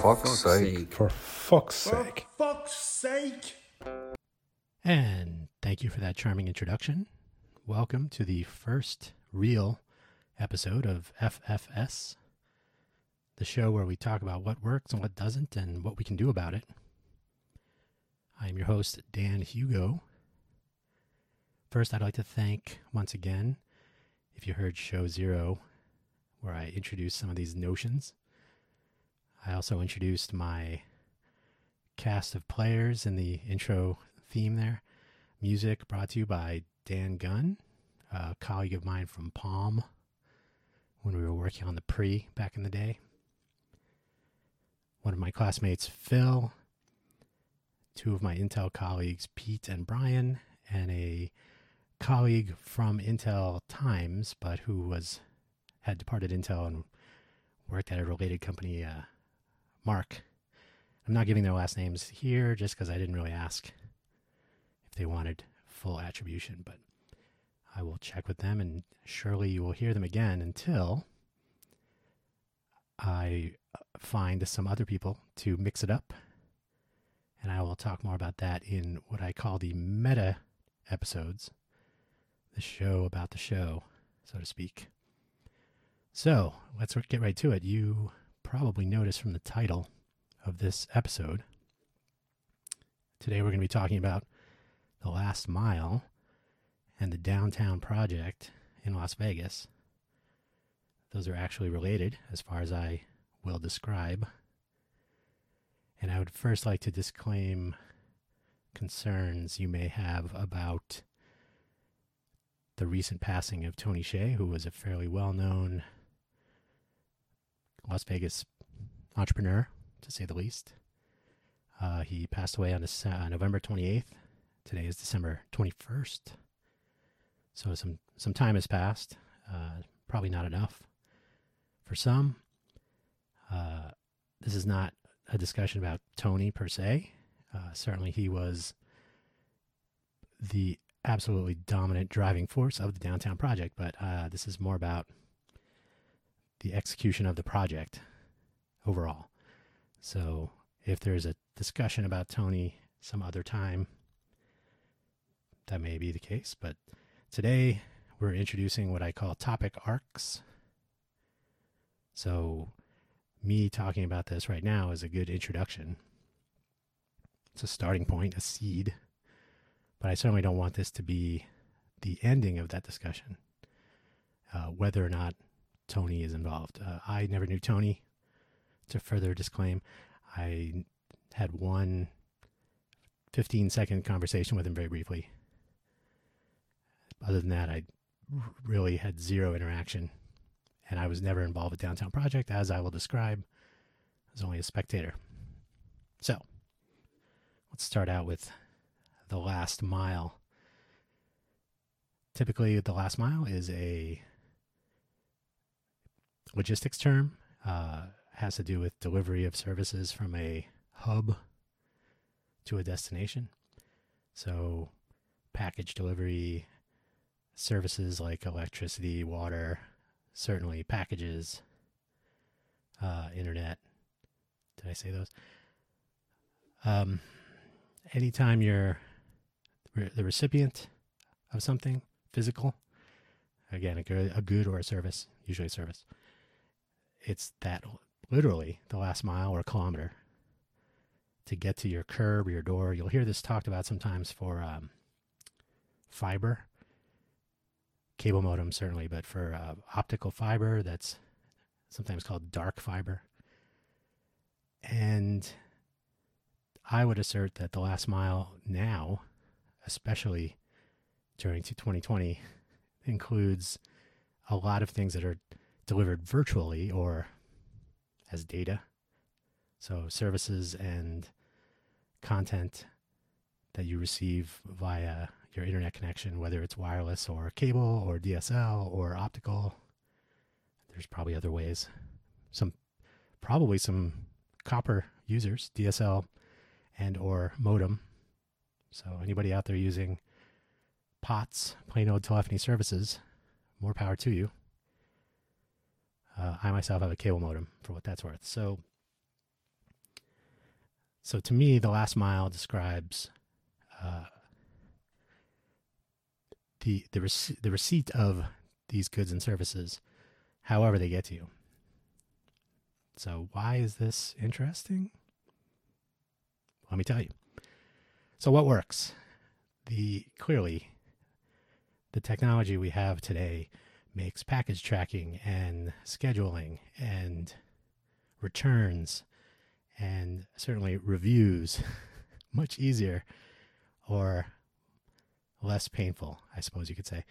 For, fuck's, sake. For fuck's sake. For fuck's sake! And thank you for that charming introduction. Welcome to the first real episode of FFS, the show where we talk about what works and what doesn't and what we can do about it. I am your host, Dan Hugo. First, I'd like to thank once again, if you heard show zero, where I introduced some of these notions. I also introduced my cast of players in the intro theme there. Music brought to you by Dan Gunn, a colleague of mine from Palm when we were working on the pre back in the day. One of my classmates, Phil, two of my Intel colleagues, Pete and Brian, and a colleague from Intel Times, but who was had departed Intel and worked at a related company, uh, Mark. I'm not giving their last names here just because I didn't really ask if they wanted full attribution, but I will check with them and surely you will hear them again until I uh, find some other people to mix it up. And I will talk more about that in what I call the meta episodes, the show about the show, so to speak. So let's get right to it. You probably noticed from the title of this episode. Today we're going to be talking about the last mile and the downtown project in Las Vegas. Those are actually related as far as I will describe. And I would first like to disclaim concerns you may have about the recent passing of Tony Hsieh, who was a fairly well known Las Vegas entrepreneur, to say the least. Uh, he passed away on Dece- uh, November 28th. Today is December 21st. So some, some time has passed. Uh, probably not enough for some. Uh, this is not a discussion about Tony per se. Uh, certainly, he was the absolutely dominant driving force of the downtown project, but uh, this is more about the execution of the project overall. So, if there's a discussion about Tony some other time, that may be the case. But today, we're introducing what I call topic arcs. So, me talking about this right now is a good introduction. It's a starting point, a seed. But I certainly don't want this to be the ending of that discussion, uh, whether or not Tony is involved. Uh, I never knew Tony. To further disclaim, I had one 15 second conversation with him very briefly. Other than that, I really had zero interaction and I was never involved with Downtown Project, as I will describe. I was only a spectator. So, let's start out with the last mile. Typically, the last mile is a logistics term, uh, has to do with delivery of services from a hub to a destination. So, package delivery services like electricity, water, certainly packages, uh, internet. Did I say those? Um, anytime you're the recipient of something physical, again, a good, a good or a service, usually a service, it's that literally the last mile or kilometer to get to your curb or your door. You'll hear this talked about sometimes for um, fiber cable modem certainly, but for uh, optical fiber, that's sometimes called dark fiber. And I would assert that the last mile now, especially during 2020, includes a lot of things that are delivered virtually or as data. So services and content that you receive via your internet connection, whether it's wireless or cable or DSL or optical. There's probably other ways. Some probably some copper users, DSL and or modem. So anybody out there using POTS, plain old telephony services, more power to you. Uh, I myself have a cable modem for what that's worth. So So to me, the last mile describes uh, the the rece- the receipt of these goods and services, however they get to you. So why is this interesting? Let me tell you. So what works? The clearly the technology we have today makes package tracking and scheduling and returns and certainly reviews much easier or less painful, I suppose you could say,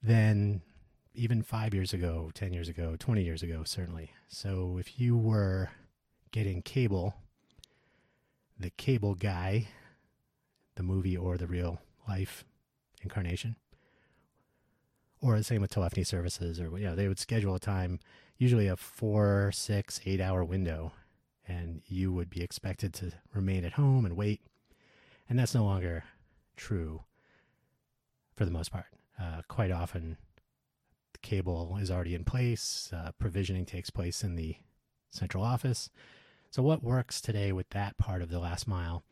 than even five years ago, 10 years ago, 20 years ago, certainly. So if you were getting cable, the cable guy, the movie or the real life incarnation, or the same with telephony services, or you know, they would schedule a time, usually a four, six, eight hour window, and you would be expected to remain at home and wait. And that's no longer true for the most part. Uh, quite often, the cable is already in place, uh, provisioning takes place in the central office. So, what works today with that part of the last mile?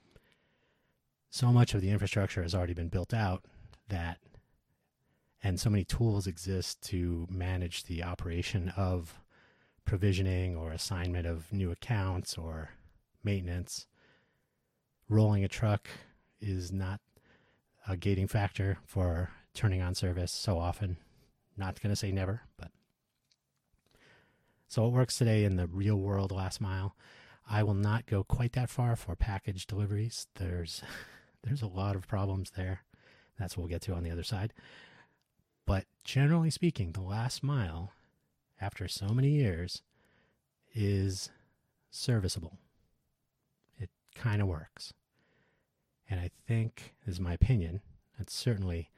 So much of the infrastructure has already been built out that and so many tools exist to manage the operation of provisioning or assignment of new accounts or maintenance. Rolling a truck is not a gating factor for turning on service so often. Not going to say never, but so it works today in the real world last mile. I will not go quite that far for package deliveries. There's there's a lot of problems there. That's what we'll get to on the other side. But generally speaking, the last mile, after so many years, is serviceable. It kind of works. And I think, is my opinion, and certainly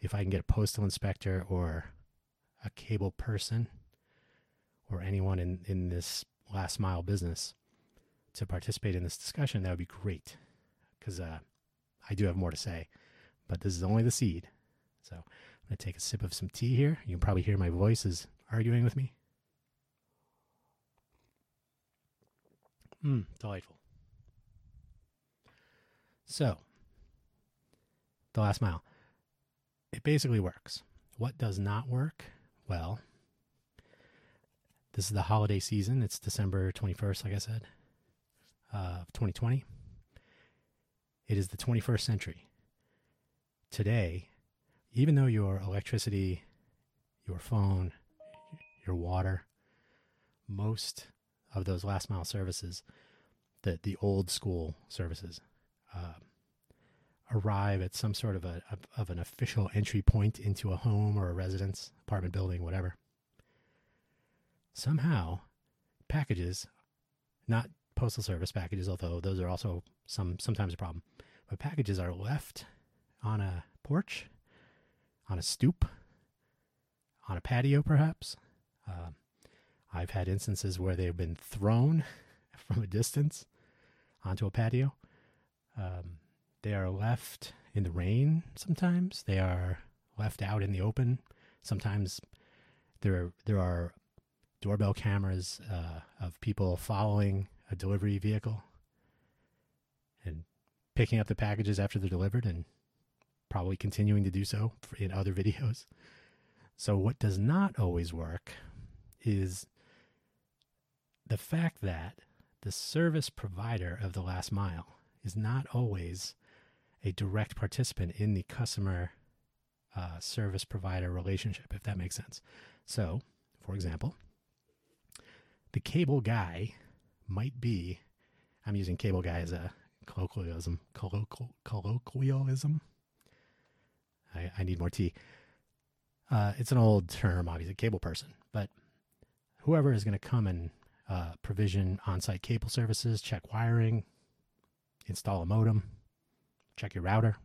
if I can get a postal inspector or a cable person or anyone in, in this last mile business to participate in this discussion, that would be great. Because uh, I do have more to say, but this is only the seed. So I'm going to take a sip of some tea here. You can probably hear my voice is arguing with me. Mmm, delightful. So, the last mile. It basically works. What does not work? Well, this is the holiday season. It's December 21st, like I said, of 2020. It is the 21st century. Today, even though your electricity, your phone, your water, most of those last mile services, the the old school services, uh, arrive at some sort of a of an official entry point into a home or a residence, apartment building, whatever. Somehow, packages, not postal service packages, although those are also some sometimes a problem, but packages are left on a porch on a stoop, on a patio, perhaps. Uh, I've had instances where they've been thrown from a distance onto a patio. Um, they are left in the rain sometimes. They are left out in the open. Sometimes there there are doorbell cameras uh, of people following a delivery vehicle and picking up the packages after they're delivered and probably continuing to do so in other videos. So, what does not always work is the fact that the service provider of the last mile is not always a direct participant in the customer uh, service provider relationship, if that makes sense. So, for example, the cable guy might be, I'm using cable guy as a colloquialism, colloquial, colloquialism I, I need more tea. Uh, it's an old term, obviously, cable person, but whoever is going to come and uh, provision on site cable services, check wiring, install a modem, check your router.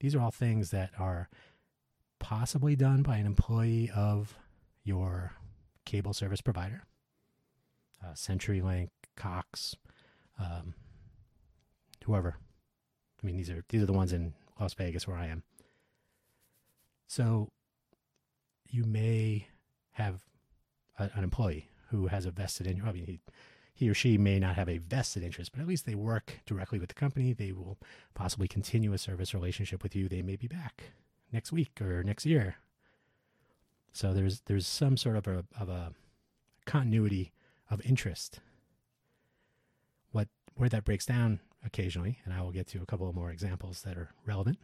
These are all things that are possibly done by an employee of your cable service provider. Uh, CenturyLink, Cox, um, whoever. I mean, these are these are the ones in Las Vegas where I am. So you may have a, an employee who has a vested interest. I mean, he, he or she may not have a vested interest, but at least they work directly with the company. They will possibly continue a service relationship with you. They may be back next week or next year. So there's there's some sort of a of a continuity of interest. What where that breaks down occasionally, and I will get to a couple of more examples that are relevant.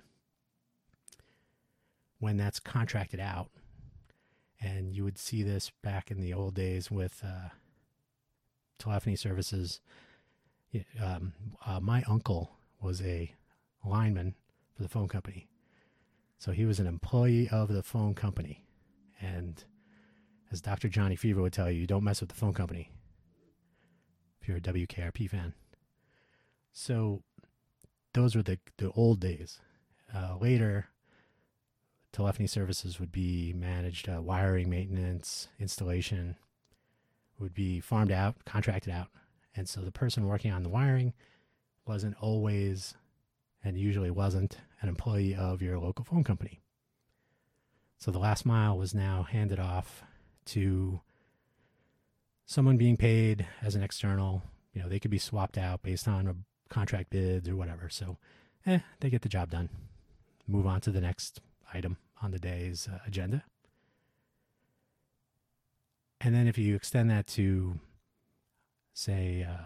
When that's contracted out, and you would see this back in the old days with uh, telephony services. Um, uh, my uncle was a lineman for the phone company. So he was an employee of the phone company. And as Dr. Johnny Fever would tell you, you don't mess with the phone company if you're a WKRP fan. So those were the, the old days. Uh, later, telephony services would be managed uh, wiring, maintenance, installation, would be farmed out, contracted out. And so the person working on the wiring wasn't always and usually wasn't an employee of your local phone company. So the last mile was now handed off to someone being paid as an external. You know, they could be swapped out based on contract bids or whatever. So, eh, they get the job done. Move on to the next item on the day's uh, agenda. And then if you extend that to, say, uh,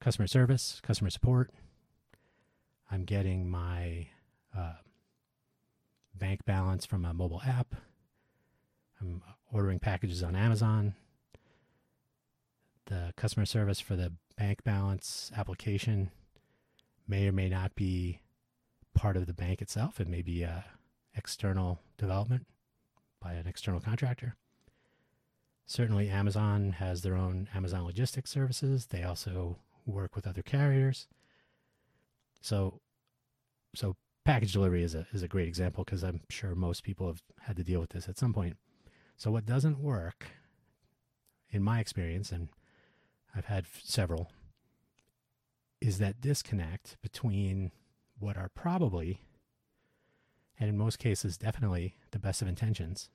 customer service, customer support, I'm getting my uh, bank balance from a mobile app. I'm ordering packages on Amazon. The customer service for the bank balance application may or may not be part of the bank itself. It may be a external development by an external contractor. Certainly, Amazon has their own Amazon logistics services. They also work with other carriers. So, so package delivery is a is a great example because I'm sure most people have had to deal with this at some point. So, what doesn't work, in my experience, and I've had several, is that disconnect between what are probably, and in most cases, definitely the best of intentions.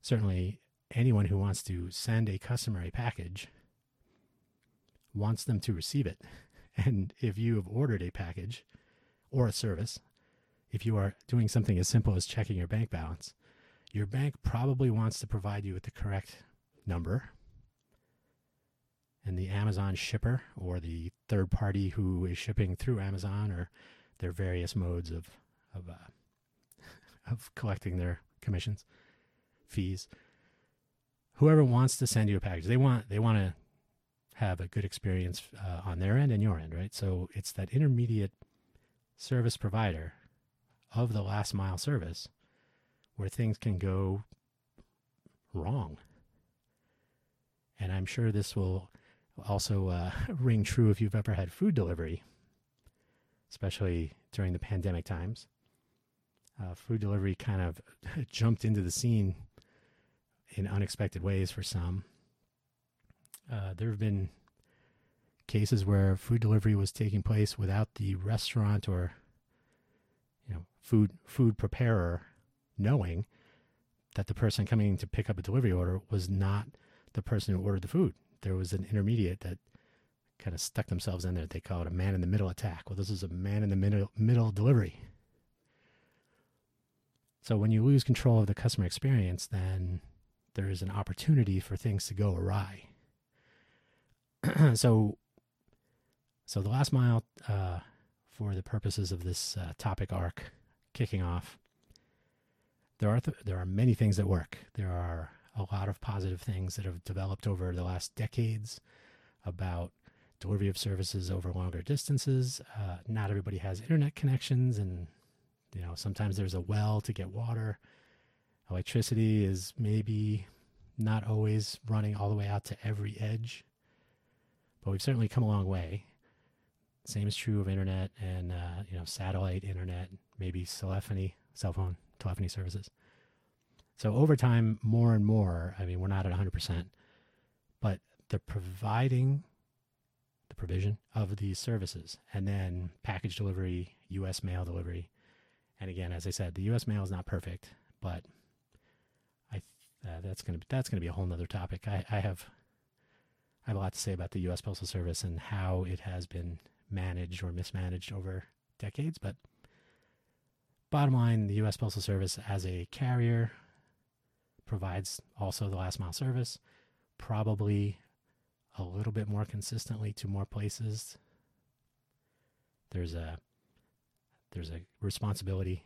Certainly, anyone who wants to send a customer a package wants them to receive it. And if you have ordered a package or a service, if you are doing something as simple as checking your bank balance, your bank probably wants to provide you with the correct number. And the Amazon shipper or the third party who is shipping through Amazon or their various modes of of uh, of collecting their commissions, fees, whoever wants to send you a package, they want they want to have a good experience uh, on their end and your end, right? So it's that intermediate service provider of the last mile service where things can go wrong. And I'm sure this will also uh, ring true if you've ever had food delivery, especially during the pandemic times. Uh, food delivery kind of jumped into the scene in unexpected ways for some. Uh, there have been cases where food delivery was taking place without the restaurant or you know food food preparer knowing that the person coming to pick up a delivery order was not the person who ordered the food. There was an intermediate that kind of stuck themselves in there. They call it a man in the middle attack. Well, this is a man in the middle middle delivery. So when you lose control of the customer experience, then there is an opportunity for things to go awry. so, so the last mile, uh, for the purposes of this uh, topic arc kicking off, there are th- there are many things that work. There are a lot of positive things that have developed over the last decades about delivery of services over longer distances. Uh, not everybody has internet connections, and you know sometimes there's a well to get water Electricity is maybe not always running all the way out to every edge, but we've certainly come a long way. Same is true of internet and uh, you know satellite internet, maybe telephony, cell phone telephony services. So over time, more and more. I mean, we're not at 100%, but they're providing the provision of these services, and then package delivery, U.S. mail delivery, and again, as I said, the U.S. mail is not perfect, but uh, that's gonna that's gonna be a whole nother topic. I, I have I have a lot to say about the U.S. Postal Service and how it has been managed or mismanaged over decades. But bottom line, the U.S. Postal Service as a carrier provides also the last mile service, probably a little bit more consistently to more places. There's a there's a responsibility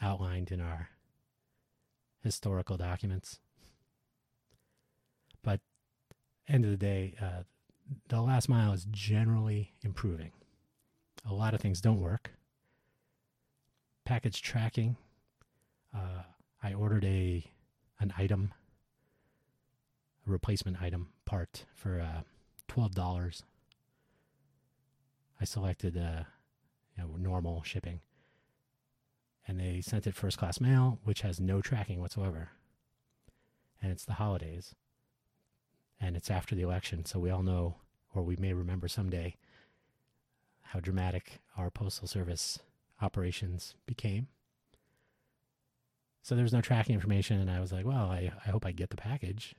outlined in our historical documents. But end of the day, uh, the last mile is generally improving. A lot of things don't work. Package tracking. Uh, I ordered a an item, a replacement item part for uh, twelve dollars. I selected uh, you know, normal shipping, and they sent it first class mail, which has no tracking whatsoever. And it's the holidays, and it's after the election, so we all know, or we may remember someday, how dramatic our postal service operations became. So there was no tracking information, and I was like, well, I, I hope I get the package.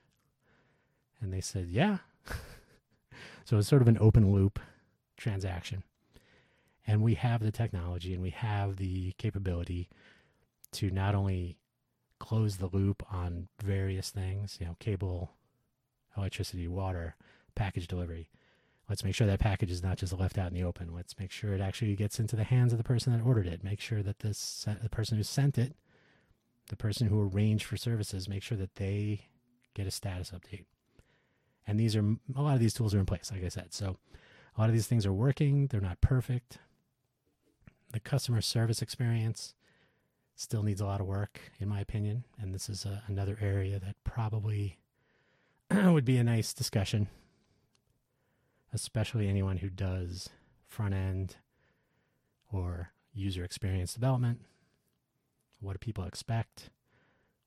And they said, yeah. so it's sort of an open loop transaction. And we have the technology and we have the capability to not only close the loop on various things, you know, cable, electricity, water, package delivery. Let's make sure that package is not just left out in the open. Let's make sure it actually gets into the hands of the person that ordered it. Make sure that this the person who sent it the person who arranged for services make sure that they get a status update. And these are a lot of these tools are in place, like I said. So a lot of these things are working. They're not perfect. The customer service experience still needs a lot of work, in my opinion. And this is a, another area that probably would be a nice discussion, especially anyone who does front end or user experience development what do people expect?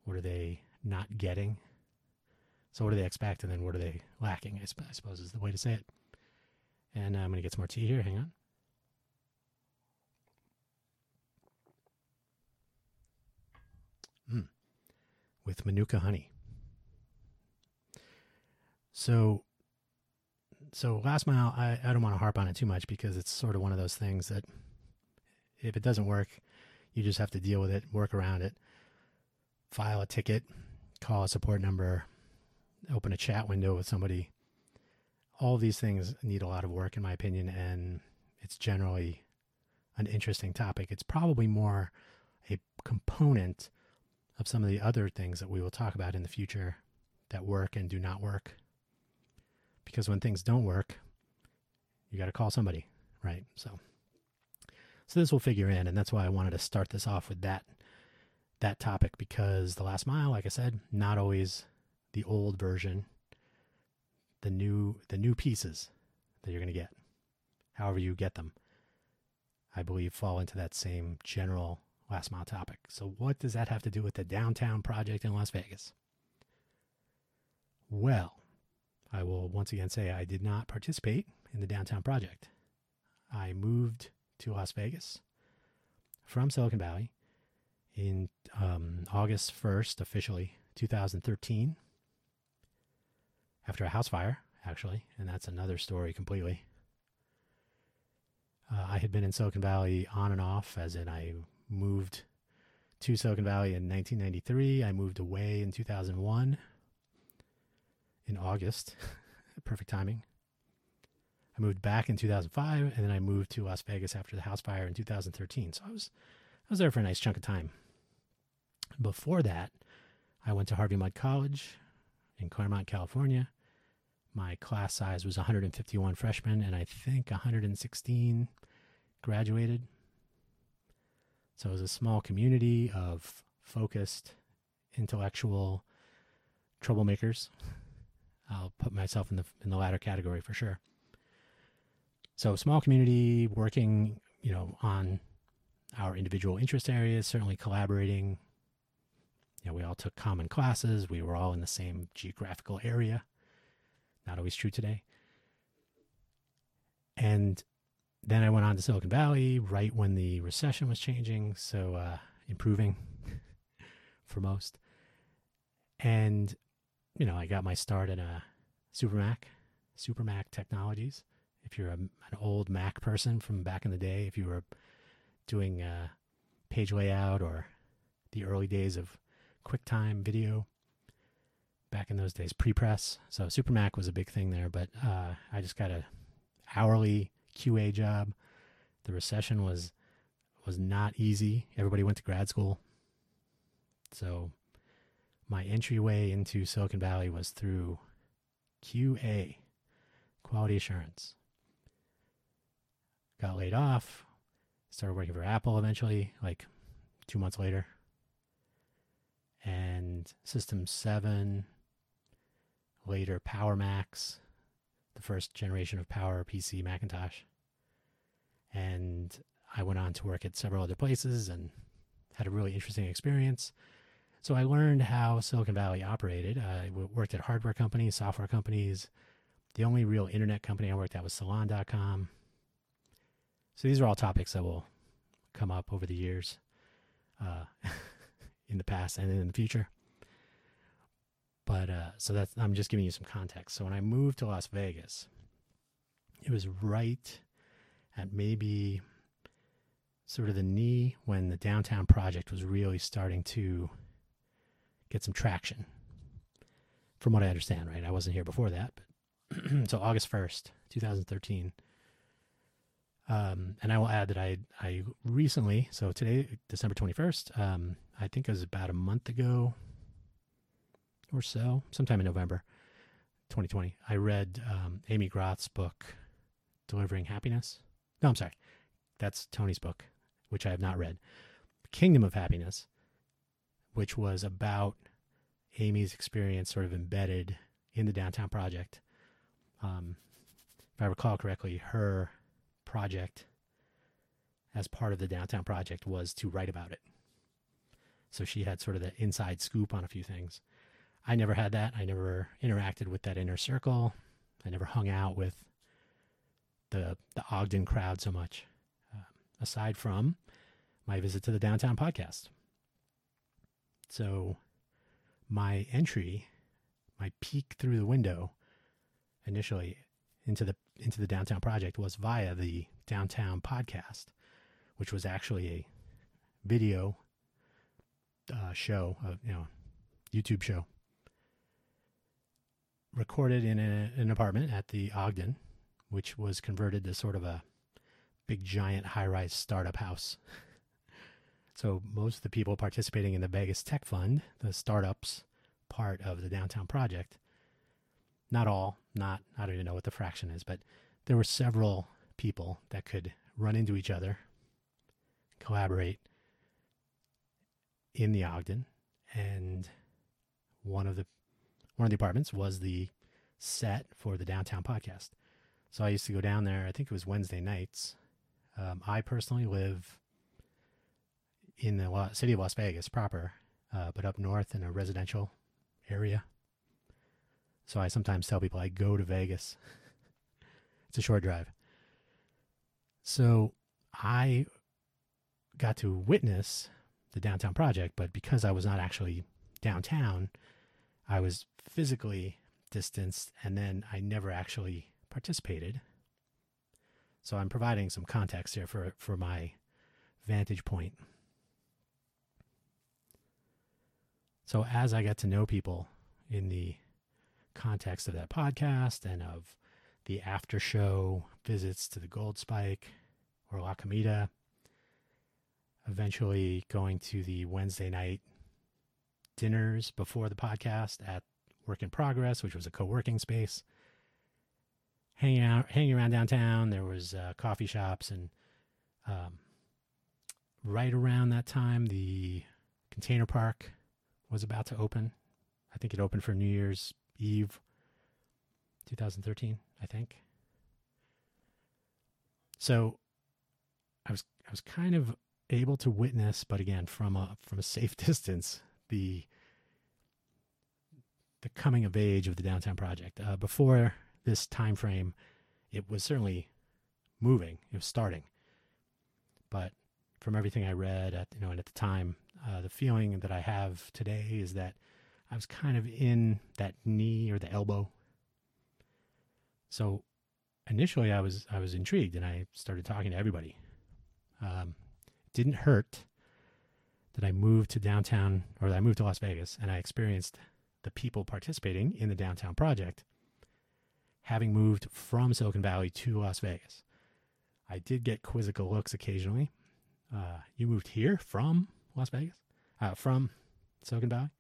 What are they not getting? So, what do they expect? And then what are they lacking? I, sp- I suppose is the way to say it. And uh, I'm going to get some more tea here. Hang on. With Manuka honey. So, so last mile, I, I don't want to harp on it too much because it's sort of one of those things that if it doesn't work, you just have to deal with it, work around it, file a ticket, call a support number, open a chat window with somebody. All these things need a lot of work, in my opinion, and it's generally an interesting topic. It's probably more a component of some of the other things that we will talk about in the future that work and do not work. Because when things don't work, you got to call somebody, right? So. So this will figure in, and that's why I wanted to start this off with that that topic because the last mile, like I said, not always the old version. The new the new pieces that you're going to get, however you get them, I believe fall into that same general last mile topic. So what does that have to do with the downtown project in Las Vegas? Well, I will once again say I did not participate in the downtown project. I moved to Las Vegas from Silicon Valley in um, August 1st, officially 2013, after a house fire, actually, and that's another story completely. Uh, I had been in Silicon Valley on and off, as in I moved to Silicon Valley in 1993. I moved away in 2001 in August. Perfect timing. I moved back in 2005, and then I moved to Las Vegas after the house fire in 2013. So I was I was there for a nice chunk of time. Before that, I went to Harvey Mudd College in Claremont, California. My class size was 151 freshmen, and I think 116 graduated. So it was a small community of focused, intellectual troublemakers. I'll put myself in the in the latter category for sure. So small community working, you know, on our individual interest areas, certainly collaborating. You know, we all took common classes. We were all in the same geographical area. Not always true today. And then I went on to Silicon Valley right when the recession was changing, so uh, improving for most. And you know, I got my start at a Supermac Super Mac Technologies. If you're a, an old Mac person from back in the day, if you were doing uh, page layout or the early days of QuickTime video, back in those days, pre-press. So Super Mac was a big thing there, but uh, I just got a hourly QA job. The recession was was not easy. Everybody went to grad school. So my entryway into Silicon Valley was through QA, quality assurance. Got laid off, started working for Apple eventually, like two months later. And System 7, later Power Macs, the first generation of Power PC Macintosh. And I went on to work at several other places and had a really interesting experience. So I learned how Silicon Valley operated. I worked at hardware companies, software companies. The only real internet company I worked at was Salon.com. So these are all topics that will come up over the years, uh, in the past and in the future. But uh, so that's I'm just giving you some context. So when I moved to Las Vegas, it was right at maybe sort of the knee when the downtown project was really starting to get some traction. From what I understand, right? I wasn't here before that, but so August 1st, 2013. Um, and I will add that I I recently, so today, December 21st, um, I think it was about a month ago or so, sometime in November 2020, I read um, Aimee Groth's book, Delivering Happiness. No, I'm sorry. That's Tony's book which I have not read, Kingdom of Happiness, which was about Aimee's experience sort of embedded in the downtown project. Um, if I recall correctly, her project as part of the downtown project was to write about it. So she had sort of the inside scoop on a few things. I never had that. I never interacted with that inner circle. I never hung out with the the Ogden crowd so much aside from my visit to the downtown podcast. So, my entry, my peek through the window initially into the into the downtown project was via the downtown podcast, which was actually a video uh, show, uh, you know, YouTube show, recorded in a, an apartment at the Ogden, which was converted to sort of a big giant high rise startup house. So most of the people participating in the Vegas Tech Fund, the startups part of the downtown project, not all, not I don't even know what the fraction is, but there were several people that could run into each other, collaborate in the Ogden, and one of the one of the apartments was the set for the downtown podcast. So I used to go down there. I think it was Wednesday nights, um, I personally live in the city of Las Vegas proper, uh, but up north in a residential area. So I sometimes tell people I go to Vegas. it's a short drive. So I got to witness the downtown project, but because I was not actually downtown, I was physically distanced and then I never actually participated. So I'm providing some context here for, for my vantage point. So as I get to know people in the context of that podcast and of the after show visits to the Gold Spike or La Comida, eventually going to the Wednesday night dinners before the podcast at Work in Progress, which was a co working space hanging out, hanging around downtown. There was uh, coffee shops, and um, right around that time, the container park was about to open. I think it opened for New Year's Eve, 2013. I think. So, I was I was kind of able to witness, but again from a from a safe distance, the the coming of age of the downtown project. Uh, before this time frame, it was certainly moving. It was starting, but from everything I read at you know and at the time, uh, the feeling that I have today is that I was kind of in that knee or the elbow. So initially, I was I was intrigued, and I started talking to everybody. Um, didn't hurt that I moved to downtown, or that I moved to Las Vegas, and I experienced the people participating in the downtown project, having moved from Silicon Valley to Las Vegas. I did get quizzical looks occasionally. Uh, you moved here from Las Vegas, uh, from Silicon Valley.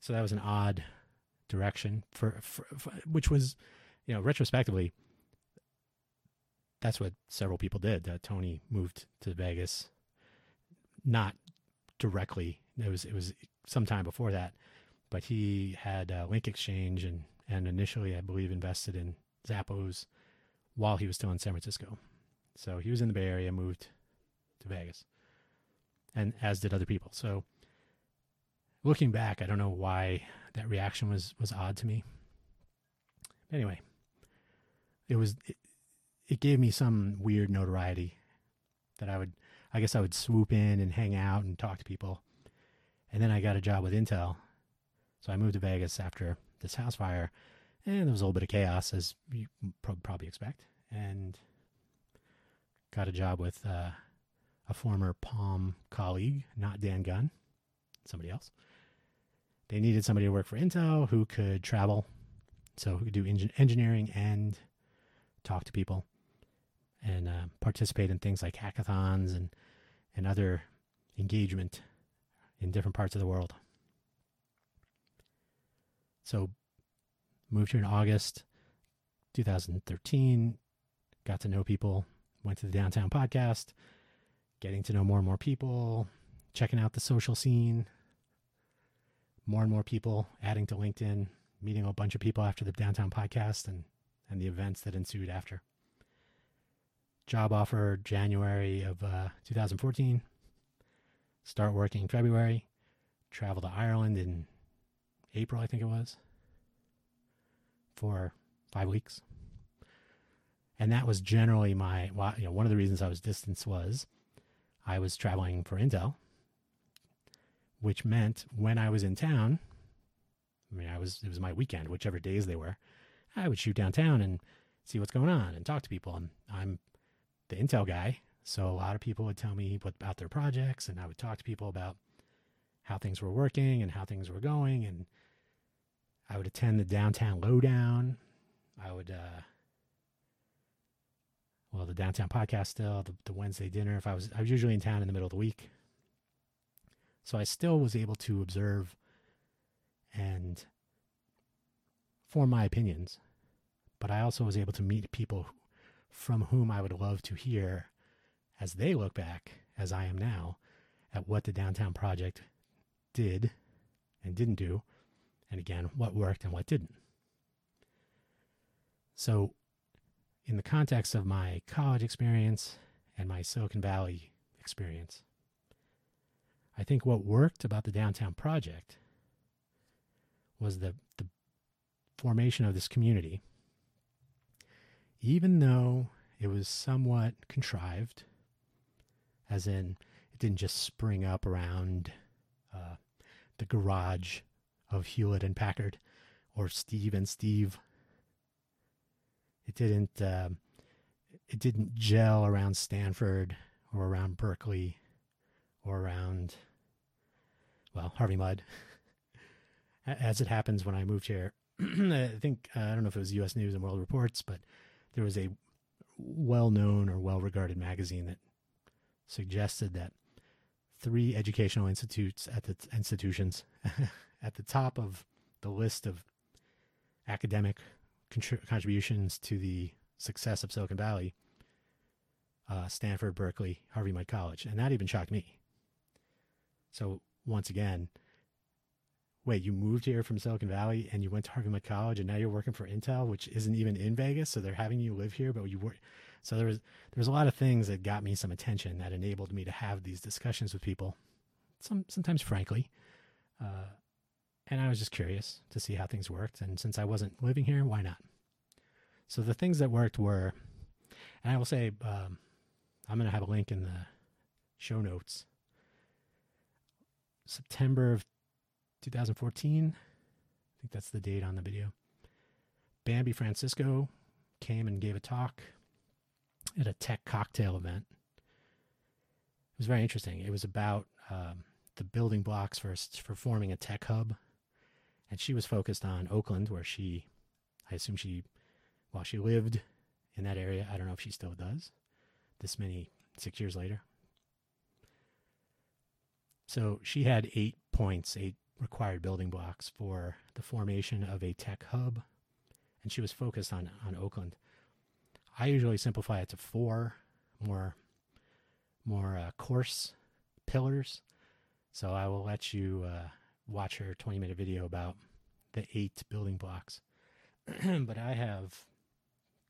So that was an odd direction for, for, for, which was, you know, retrospectively, that's what several people did. Uh, Tony moved to Vegas, not directly. It was it was sometime before that, but he had uh, Link Exchange and and initially I believe invested in Zappos while he was still in San Francisco. So he was in the Bay Area, moved to Vegas, and as did other people. So looking back, I don't know why that reaction was was odd to me. Anyway, it was it, it gave me some weird notoriety that I would I guess I would swoop in and hang out and talk to people. And then I got a job with Intel. So I moved to Vegas after this house fire and there was a little bit of chaos as you probably expect and got a job with uh, a former Palm colleague, not Dan Gunn, somebody else. They needed somebody to work for Intel who could travel, so who could do engineering and talk to people and uh, participate in things like hackathons and and other engagement in different parts of the world. So, moved here in August 2013, got to know people, went to the downtown podcast, getting to know more and more people, checking out the social scene, more and more people adding to LinkedIn, meeting a bunch of people after the downtown podcast and, and the events that ensued after. Job offer January of uh, 2014. Start working February. Travel to Ireland in April, I think it was, for five weeks. And that was generally my, you know, one of the reasons I was distanced was I was traveling for Intel which meant when I was in town, I mean, I was it was my weekend, whichever days they were, I would shoot downtown and see what's going on and talk to people. And I'm the Intel guy, so a lot of people would tell me what, about their projects, and I would talk to people about how things were working and how things were going, and I would attend the downtown lowdown. I would, uh, well, the downtown podcast still, the, the Wednesday dinner. If I was, I was usually in town in the middle of the week, so I still was able to observe and form my opinions, but I also was able to meet people from whom I would love to hear as they look back, as I am now, at what the downtown project did and didn't do, and again, what worked and what didn't. So, in the context of my college experience and my Silicon Valley experience, I think what worked about the downtown project was the, the formation of this community. Even though it was somewhat contrived, as in it didn't just spring up around uh, the garage of Hewlett and Packard or Steve and Steve. It didn't. Uh, it didn't gel around Stanford or around Berkeley or around, well, Harvey Mudd. As it happens when I moved here, I think, uh, I don't know if it was US News and World Reports, but there was a well known or well regarded magazine that suggested that three educational institutes at the institutions at the top of the list of academic contributions to the success of Silicon Valley uh, Stanford, Berkeley, Harvey Mudd College. And that even shocked me. So once again, wait, you moved here from Silicon Valley and you went to Harvey Mudd College and now you're working for Intel, which isn't even in Vegas. So they're having you live here, but you work. So there was there was a lot of things that got me some attention that enabled me to have these discussions with people. Some sometimes, frankly, uh, and I was just curious to see how things worked. And since I wasn't living here, why not? So the things that worked were, and I will say, um, I'm going to have a link in the show notes September of 2014. I think that's the date on the video. Bambi Francisco came and gave a talk at a tech cocktail event. It was very interesting. It was about um, the building blocks for for forming a tech hub, and she was focused on Oakland, where she, I assume she, while she lived in that area. I don't know if she still does. This many six years later. So she had eight points, eight required building blocks for the formation of a tech hub, and she was focused on on Oakland. I usually simplify it to four more more uh, coarse pillars. So I will let you uh, watch her 20 minute video about the eight building blocks. but I have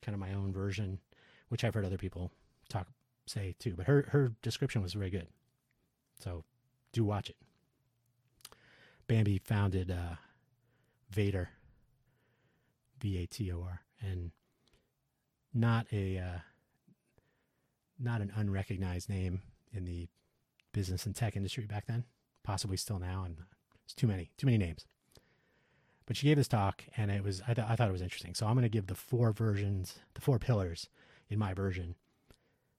kind of my own version, which I've heard other people talk say too. But her her description was very good. So do watch it. Bambi founded uh, Vator, V A T O R, and not a uh, not an unrecognized name in the business and tech industry back then. Possibly still now, and it's too many too many names. But she gave this talk, and it was I, th- I thought it was interesting. So I'm going to give the four versions, the four pillars in my version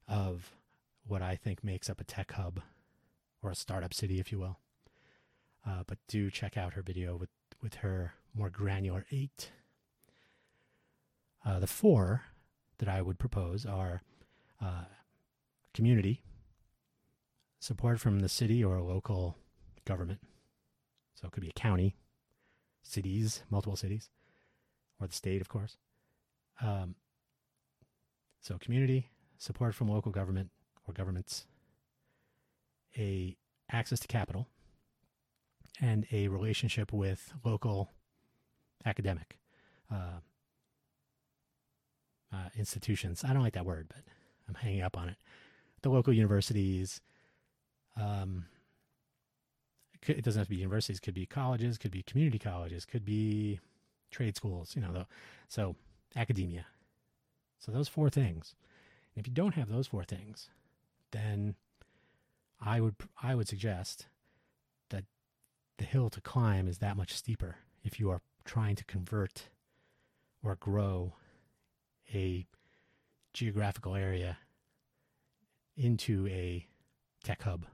of what I think makes up a tech hub or a startup city, if you will. Uh, but do check out her video with, with her more granular eight. Uh, the four that I would propose are uh, community, support from the city or local government. So it could be a county, cities, multiple cities, or the state, of course. Um, so community, support from local government or governments, a access to capital, and a relationship with local academic uh, uh, institutions. I don't like that word, but I'm hanging up on it. The local universities. Um, it doesn't have to be universities. Could be colleges. Could be community colleges. Could be trade schools. You know, the, so academia. So those four things. And If you don't have those four things, then I would I would suggest the hill to climb is that much steeper if you are trying to convert or grow a geographical area into a tech hub.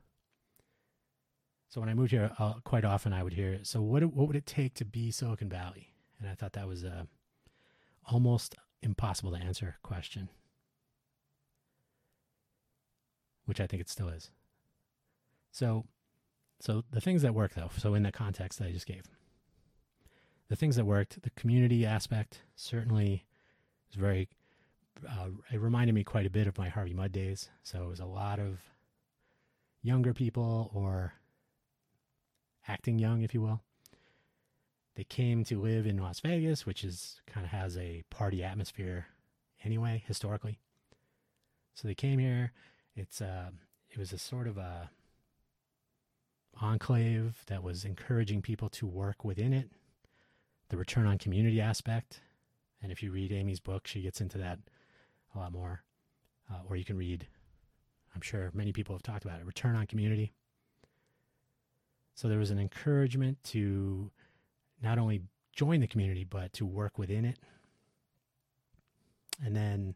So when I moved here, uh, quite often I would hear, "So what what would it take to be Silicon Valley?" And I thought that was a almost impossible to answer question which I think it still is. So, so the things that work though, so in the context that I just gave, the things that worked, the community aspect certainly was very. Uh, it reminded me quite a bit of my Harvey Mudd days. So it was a lot of younger people or acting young, if you will. They came to live in Las Vegas, which is kind of has a party atmosphere anyway, historically. So they came here. It's uh, it was a sort of a enclave that was encouraging people to work within it. The return on community aspect, and if you read Aimee's book, she gets into that a lot more. Uh, or you can read, I'm sure many people have talked about it, return on community. So there was an encouragement to not only join the community, but to work within it. And then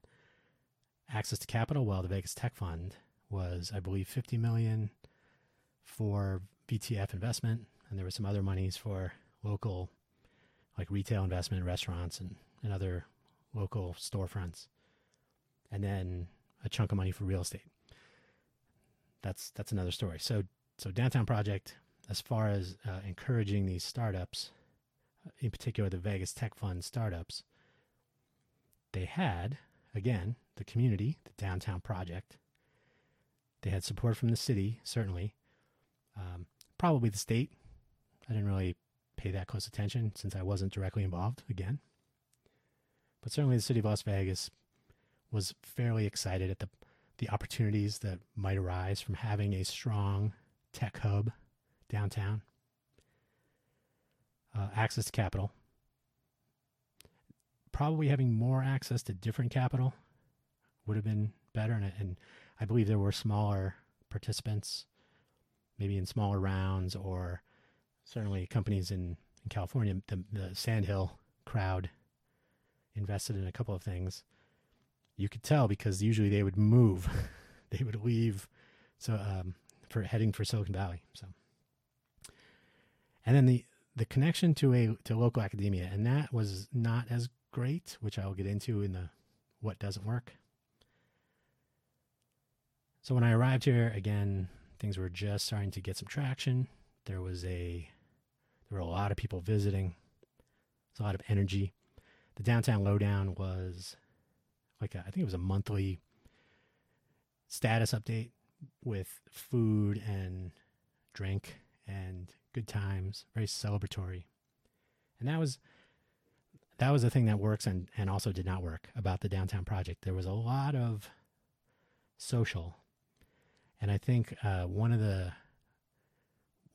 access to capital, well, the Vegas Tech Fund was, I believe, 50 million for VTF investment, and there were some other monies for local, like retail investment, restaurants, and, and other local storefronts, and then a chunk of money for real estate. That's that's another story. So so downtown project, as far as uh, encouraging these startups, in particular the Vegas Tech Fund startups, they had again the community, the downtown project. They had support from the city, certainly. Probably the state. I didn't really pay that close attention since I wasn't directly involved again. But certainly the city of Las Vegas was fairly excited at the the opportunities that might arise from having a strong tech hub downtown. Uh, access to capital. Probably having more access to different capital would have been better. And, and I believe there were smaller participants, maybe in smaller rounds, or certainly companies in, in California, the, the Sandhill crowd invested in a couple of things. You could tell because usually they would move, they would leave, so um, for heading for Silicon Valley. So, and then the the connection to a to local academia, and that was not as great, which I'll get into in the what doesn't work. So when I arrived here again, things were just starting to get some traction. There was a there were a lot of people visiting. There's a lot of energy. The downtown lowdown was like a, I think it was a monthly status update with food and drink and good times, very celebratory. And that was that was the thing that works and, and also did not work about the downtown project. There was a lot of social, and I think uh, one of the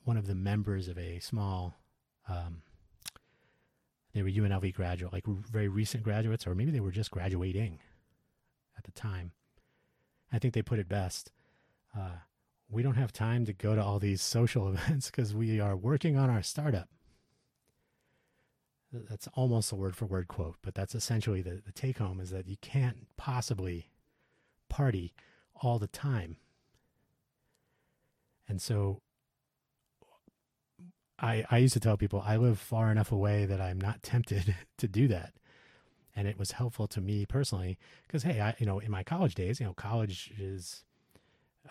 one of the members of a small, um, they were UNLV graduate, like very recent graduates, or maybe they were just graduating at the time. I think they put it best. Uh, we don't have time to go to all these social events because we are working on our startup that's almost a word for word quote, but that's essentially the, the take home is that you can't possibly party all the time. And so I, I used to tell people I live far enough away that I'm not tempted to do that. And it was helpful to me personally because, hey, I, you know, in my college days, you know, college is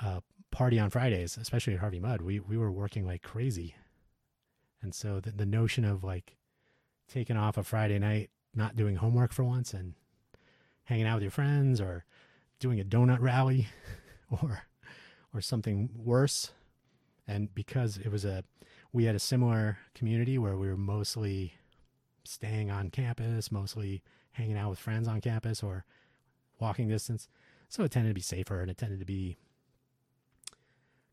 uh, party on Fridays, especially at Harvey Mudd. We, we were working like crazy. And so the, the notion of like, taking off a Friday night, not doing homework for once, and hanging out with your friends, or doing a donut rally, or or something worse. And because it was a, we had a similar community where we were mostly staying on campus, mostly hanging out with friends on campus, or walking distance. So it tended to be safer, and it tended to be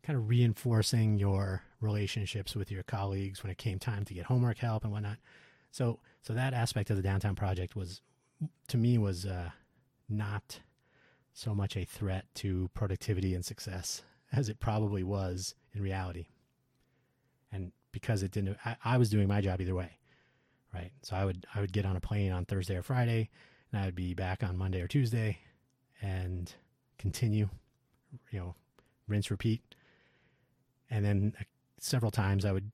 kind of reinforcing your relationships with your colleagues when it came time to get homework help and whatnot. So so that aspect of the downtown project was to me was uh, not so much a threat to productivity and success as it probably was in reality. And because it didn't, I, I was doing my job either way, right? So I would I would get on a plane on Thursday or Friday, and I would be back on Monday or Tuesday, and continue, you know, rinse repeat, and then uh, several times I would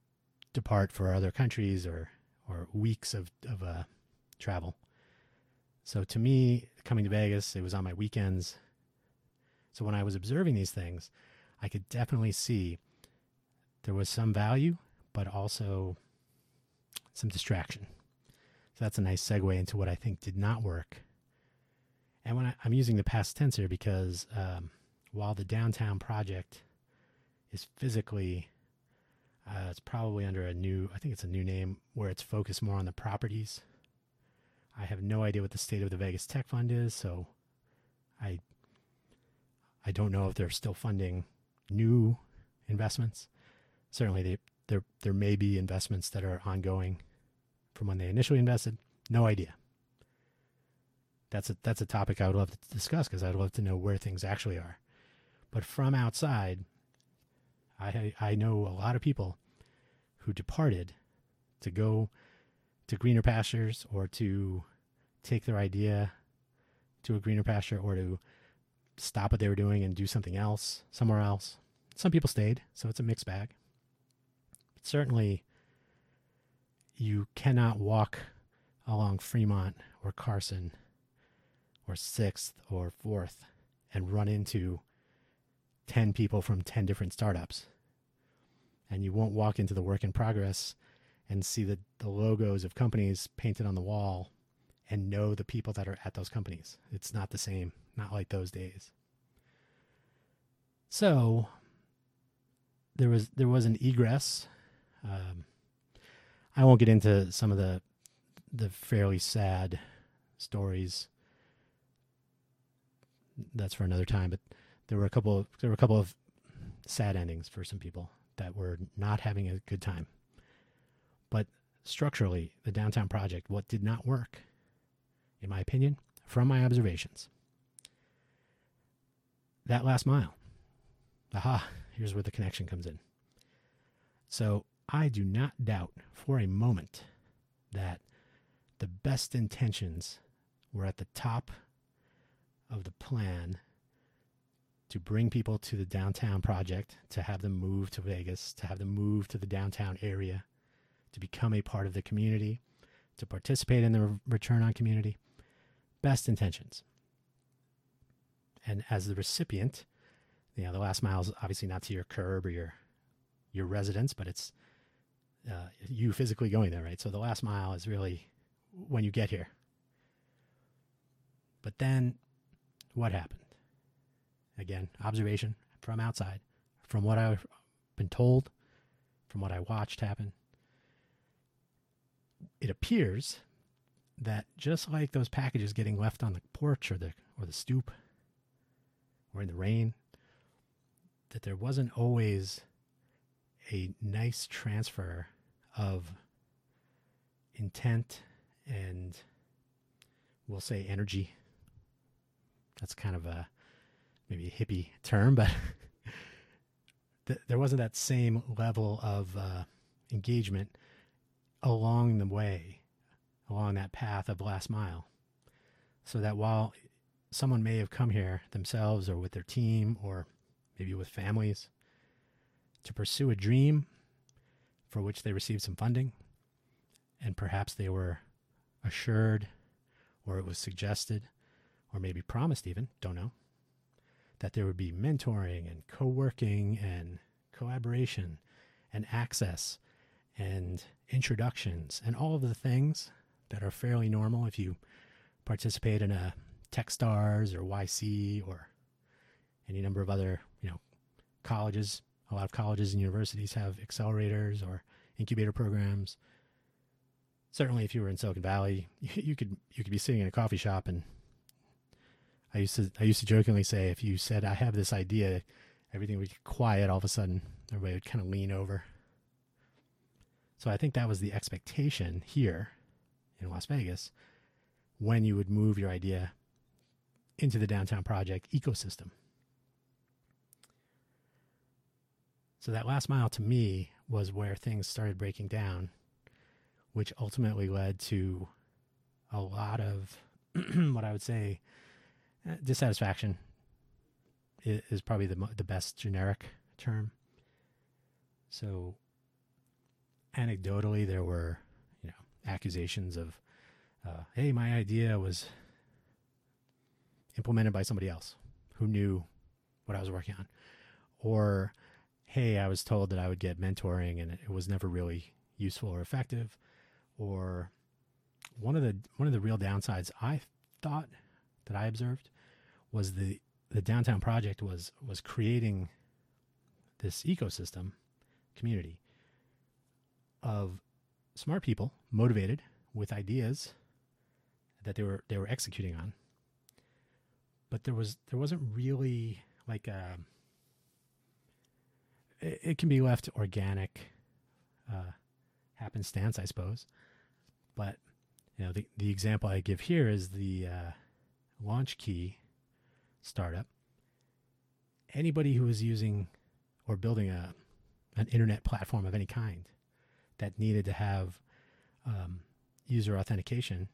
depart for other countries or or weeks of of uh, travel. So to me, coming to Vegas, it was on my weekends. So when I was observing these things, I could definitely see there was some value, but also some distraction. So that's a nice segue into what I think did not work. And when I, am using the past tense here because um, while the downtown project is physically uh, it's probably under a new, I think it's a new name where it's focused more on the properties. I have no idea what the state of the Vegas Tech Fund is, so I I don't know if they're still funding new investments. Certainly, they, there there may be investments that are ongoing from when they initially invested. No idea. That's a that's a topic I would love to discuss because I'd love to know where things actually are. But from outside, I I know a lot of people who departed to go to greener pastures or to take their idea to a greener pasture or to stop what they were doing and do something else somewhere else. Some people stayed, so it's a mixed bag. Certainly, you cannot walk along Fremont or Carson or 6th or 4th and run into 10 people from 10 different startups. And you won't walk into the work in progress and see the, the logos of companies painted on the wall and know the people that are at those companies. It's not the same, not like those days. So there was there was an egress. Um, I won't get into some of the the fairly sad stories. That's for another time. But there were a couple of there were a couple of sad endings for some people that were not having a good time. But structurally, the downtown project, what did not work, in my opinion, from my observations, that last mile. Aha, here's where the connection comes in. So I do not doubt for a moment that the best intentions were at the top of the plan to bring people to the downtown project, to have them move to Vegas, to have them move to the downtown area, to become a part of the community, to participate in the return on community. Best intentions. And as the recipient, you know, the last mile is obviously not to your curb or your your residence, but it's uh, you physically going there, right? So the last mile is really when you get here. But then what happened? Again, observation from outside, from what I've been told, from what I watched happen. It appears that just like those packages getting left on the porch or the or the stoop or in the rain, that there wasn't always a nice transfer of intent and we'll say energy. That's kind of a maybe a hippie term, but th- there wasn't that same level of uh, engagement along the way, along that path of last mile. So that while someone may have come here themselves or with their team or maybe with families to pursue a dream for which they received some funding, and perhaps they were assured or it was suggested or maybe promised even, don't know, that there would be mentoring and co working and collaboration and access and introductions and all of the things that are fairly normal if you participate in a Techstars or YC or any number of other, you know, colleges. A lot of colleges and universities have accelerators or incubator programs. Certainly, if you were in Silicon Valley, you could you could be sitting in a coffee shop and I used to I used to jokingly say if you said I have this idea, everything would get quiet all of a sudden. Everybody would kind of lean over. So I think that was the expectation here in Las Vegas when you would move your idea into the downtown project ecosystem. So that last mile to me was where things started breaking down, which ultimately led to a lot of what I would say uh, dissatisfaction is, probably the the best generic term. So, anecdotally, there were you know accusations of, uh, "Hey, my idea was implemented by somebody else who knew what I was working on," or, "Hey, I was told that I would get mentoring and it was never really useful or effective," or one of the one of the real downsides I thought that I observed was the the downtown project was was creating this ecosystem community of smart people motivated with ideas that they were they were executing on. But there was there wasn't really like a it, it can be left organic uh, happenstance i suppose but you know the, the example i give here is the uh, LaunchKey startup, anybody who was using or building a an internet platform of any kind that needed to have um, user authentication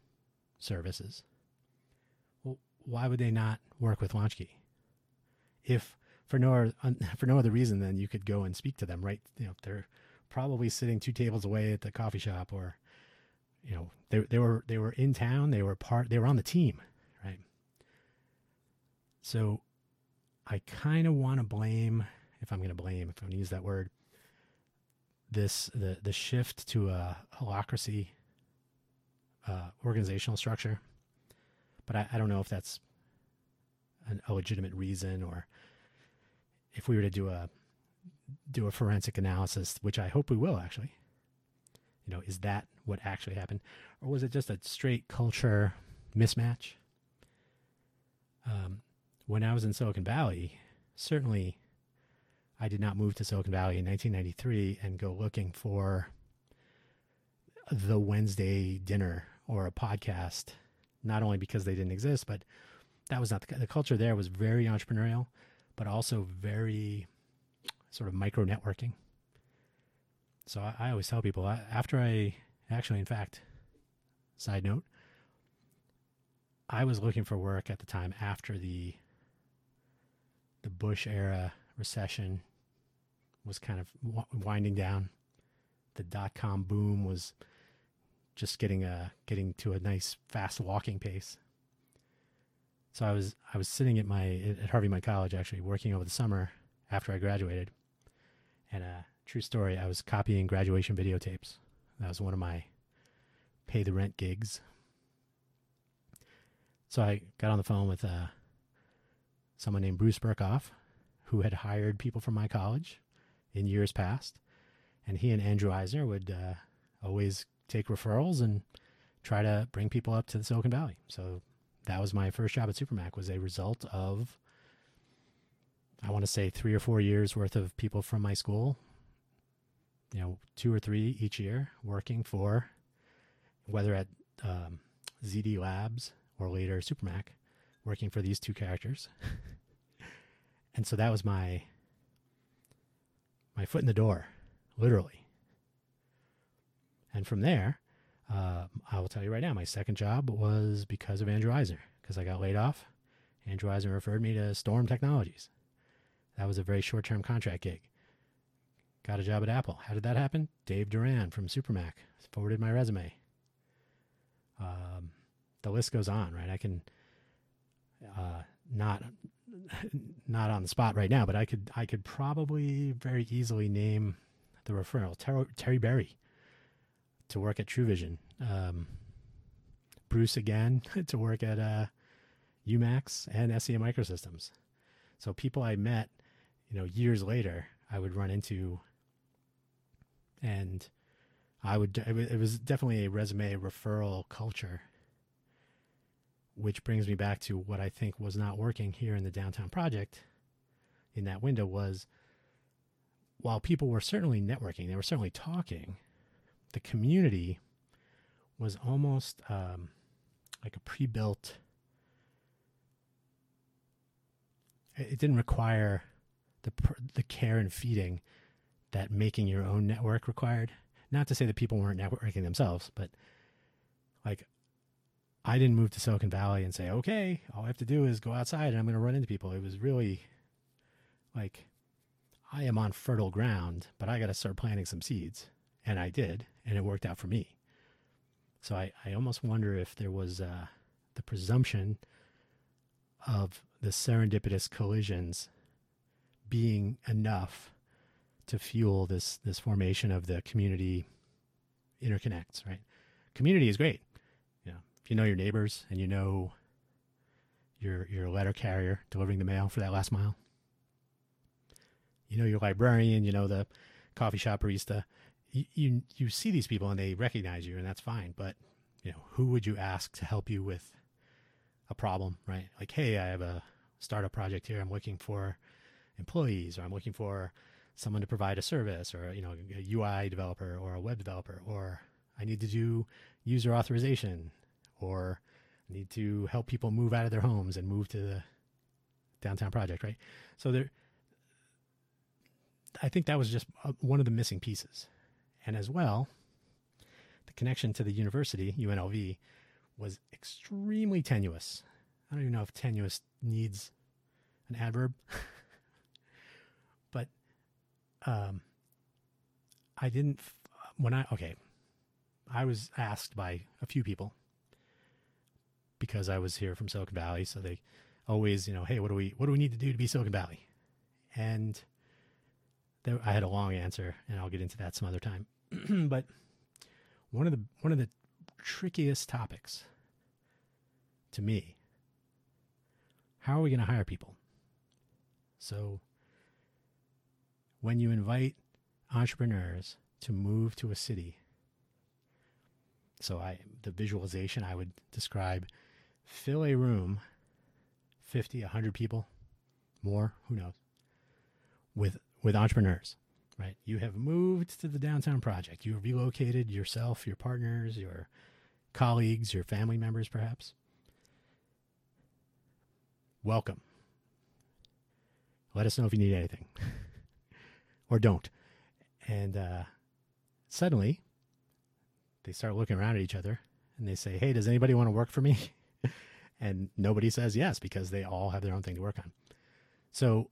services, well, why would they not work with LaunchKey? If for no for no other reason than you could go and speak to them, right? You know, they're probably sitting two tables away at the coffee shop, or you know, they they were they were in town, they were part, they were on the team, right? So I kind of want to blame, if I'm going to blame, if I'm going to use that word, this the the shift to a holacracy uh, organizational structure. But I, I, don't know if that's an, a legitimate reason or if we were to do a do a forensic analysis, which I hope we will actually. You know, is that what actually happened, or was it just a straight culture mismatch? Um, when I was in Silicon Valley, certainly I did not move to Silicon Valley in 1993 and go looking for the Wednesday dinner or a podcast, not only because they didn't exist, but that was not the, the culture there was very entrepreneurial, but also very sort of micro networking. So I, I always tell people after I actually, in fact, side note, I was looking for work at the time after the the Bush era recession was kind of winding down. The dot com boom was just getting a getting to a nice fast walking pace. So I was I was sitting at my at Harvey Mudd College actually working over the summer after I graduated, and a uh, true story I was copying graduation videotapes. That was one of my pay the rent gigs. So I got on the phone with uh, someone named Bruce Burkoff, who had hired people from my college in years past, and he and Andrew Eisner would uh, always take referrals and try to bring people up to the Silicon Valley. So that was my first job at Supermac was a result of I want to say 3 or 4 years worth of people from my school you know, two or three each year working for whether at um, ZD Labs or later Supermac working for these two characters. and so that was my my foot in the door, literally. And from there, uh, I will tell you right now, my second job was because of Andrew Eisner, because I got laid off. Andrew Eisner referred me to Storm Technologies. That was a very short term contract gig. Got a job at Apple. How did that happen? Dave Duran from Supermac forwarded my resume. Um, the list goes on, right? I can uh, not not on the spot right now, but I could I could probably very easily name the referral Ter- Terry Berry to work at TrueVision. Um, Bruce again to work at uh, UMax and SEM Microsystems. So people I met, you know, years later, I would run into, and I would. It was definitely a resume referral culture, which brings me back to what I think was not working here in the downtown project. In that window was, while people were certainly networking, they were certainly talking the community was almost um, like a pre-built. It didn't require the the care and feeding that making your own network required. Not to say that people weren't networking themselves, but like I didn't move to Silicon Valley and say, okay, all I have to do is go outside and I'm going to run into people. It was really like I am on fertile ground, but I got to start planting some seeds. And I did, and it worked out for me. So I, I almost wonder if there was uh, the presumption of the serendipitous collisions being enough to fuel this this formation of the community interconnects, right? Community is great. You know, if you know your neighbors and you know your your letter carrier delivering the mail for that last mile. You know your librarian, you know the coffee shop barista, you, you see these people and they recognize you and that's fine but you know who would you ask to help you with a problem right? Like hey i have a startup project here. I'm looking for employees or i'm looking for someone to provide a service or you know a ui developer or a web developer or i need to do user authorization or I need to help people move out of their homes and move to the downtown project right? So there i think that was just uh, one of the missing pieces and as well, the connection to the university, UNLV, was extremely tenuous. I don't even know if tenuous needs an adverb, but um, I didn't, when I, okay, I was asked by a few people because I was here from Silicon Valley. So they always, you know, hey, what do we, what do we need to do to be Silicon Valley? And I had a long answer, and I'll get into that some other time. but one of the one of the trickiest topics to me how are we going to hire people so when you invite entrepreneurs to move to a city so i the visualization i would describe fill a room 50 100 people more who knows with with entrepreneurs right? You have moved to the downtown project. You relocated yourself, your partners, your colleagues, your family members, perhaps. Welcome. Let us know if you need anything or don't. And uh, suddenly, they start looking around at each other and they say, Hey, does anybody want to work for me? and nobody says yes because they all have their own thing to work on. So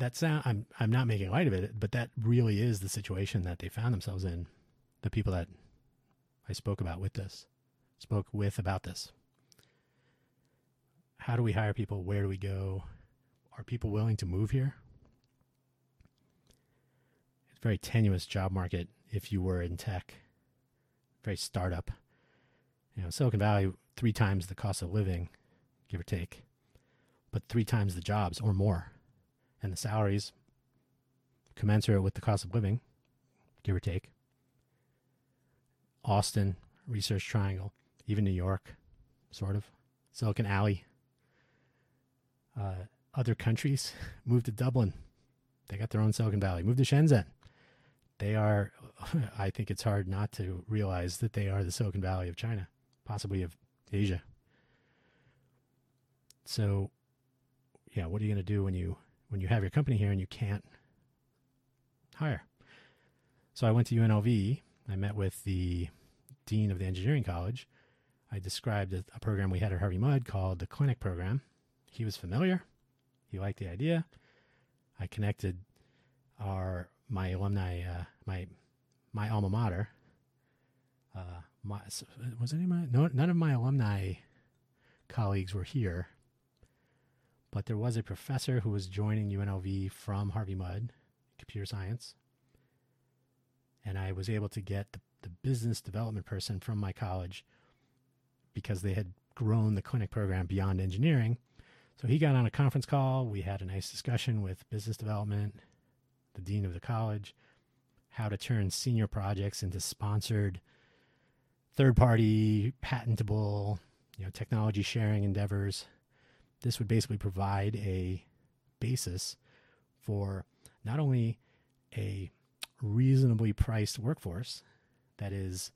that sound I'm I'm not making light of it, but that really is the situation that they found themselves in. The people that I spoke about with this, spoke with about this. How do we hire people? Where do we go? Are people willing to move here? It's a very tenuous job market if you were in tech, very startup. You know, Silicon Valley, three times the cost of living, give or take, but three times the jobs or more and the salaries commensurate with the cost of living, give or take. Austin, Research Triangle, even New York, sort of. Silicon Alley. Uh, other countries moved to Dublin. They got their own Silicon Valley. Moved to Shenzhen. They are, I think it's hard not to realize that they are the Silicon Valley of China, possibly of Asia. So, yeah, what are you going to do when you when you have your company here and you can't hire. So I went to UNLV. I met with the dean of the engineering college. I described a, program we had at Harvey Mudd called the Clinic Program. He was familiar. He liked the idea. I connected our my alumni, uh, my my alma mater. Uh, my, was any my no none of my alumni colleagues were here but there was a professor who was joining UNLV from Harvey Mudd, computer science. And I was able to get the, the business development person from my college because they had grown the clinic program beyond engineering. So he got on a conference call. We had a nice discussion with business development, the dean of the college, how to turn senior projects into sponsored, third party, patentable, you know, technology sharing endeavors this would basically provide a basis for not only a reasonably priced workforce, that is,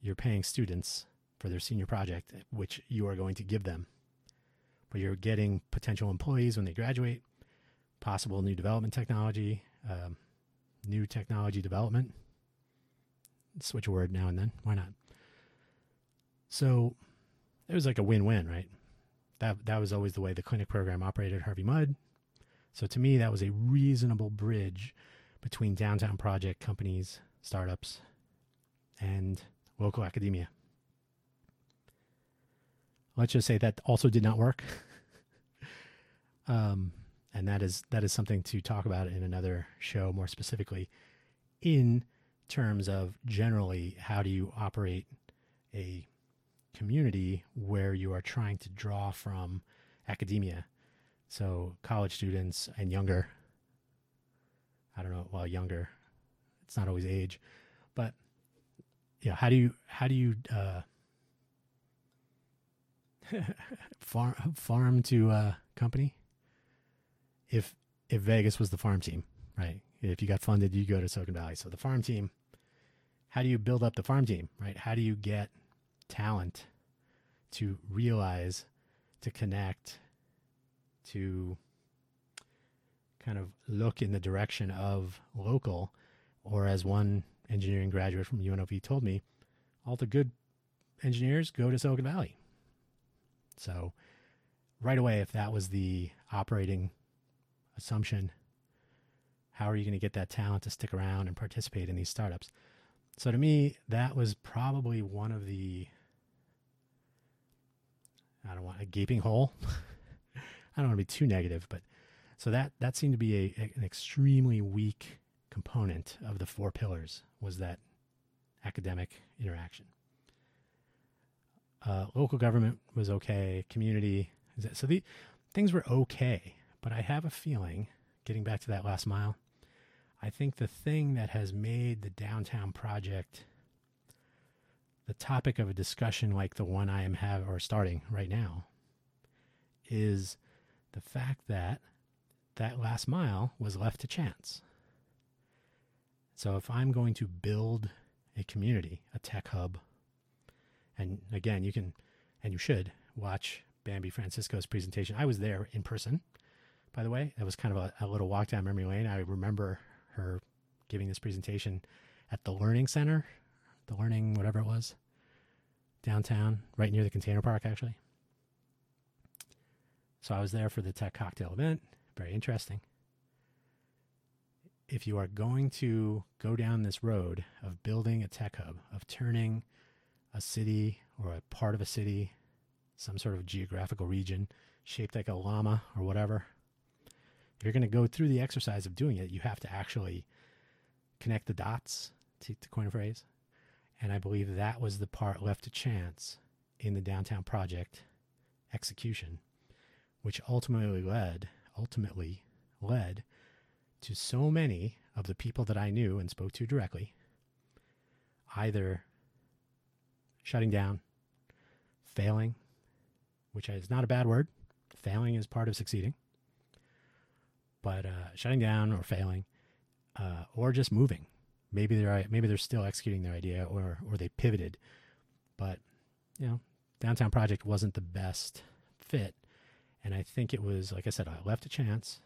you're paying students for their senior project, which you are going to give them, but you're getting potential employees when they graduate, possible new development technology, um, new technology development. Switch a word now and then. Why not? So it was like a win win, right? That that was always the way the clinic program operated at Harvey Mudd. So to me, that was a reasonable bridge between downtown project companies, startups, and local academia. Let's just say that also did not work. um, and that is that is something to talk about in another show more specifically in terms of generally how do you operate a community where you are trying to draw from academia. So college students and younger. I don't know, well, younger. It's not always age, but yeah, how do you how do you uh, farm farm to uh, company? If if Vegas was the farm team, right? If you got funded, you go to Silicon Valley. So the farm team, how do you build up the farm team, right? How do you get talent to realize, to connect, to kind of look in the direction of local, or as one engineering graduate from UNLV told me, all the good engineers go to Silicon Valley. So, right away, if that was the operating assumption, how are you going to get that talent to stick around and participate in these startups? So, to me, that was probably one of the I don't want a gaping hole. I don't want to be too negative, but so that that seemed to be a, an extremely weak component of the four pillars was that academic interaction. Uh, local government was okay. Community, so the things were okay. But I have a feeling, getting back to that last mile, I think the thing that has made the downtown project the topic of a discussion like the one I am have or starting right now is the fact that that last mile was left to chance. So if I'm going to build a community, a tech hub, and again, you can and you should watch Bambi Francisco's presentation. I was there in person, by the way. That was kind of a, a little walk down memory lane. I remember her giving this presentation at the Learning Center the learning, whatever it was, downtown, right near the container park, actually. So I was there for the tech cocktail event. Very interesting. If you are going to go down this road of building a tech hub, of turning a city or a part of a city, some sort of geographical region shaped like a llama or whatever, if you're going to go through the exercise of doing it, you have to actually connect the dots, to, to coin a phrase. And I believe that was the part left to chance in the downtown project execution which ultimately led ultimately led to so many of the people that I knew and spoke to directly either shutting down, failing, which is not a bad word. Failing is part of succeeding. But uh, shutting down or failing, uh, or just moving. Maybe they're maybe they're still executing their idea, or or they pivoted. But you know, downtown project wasn't the best fit and I think it was, like I said, I left a chance.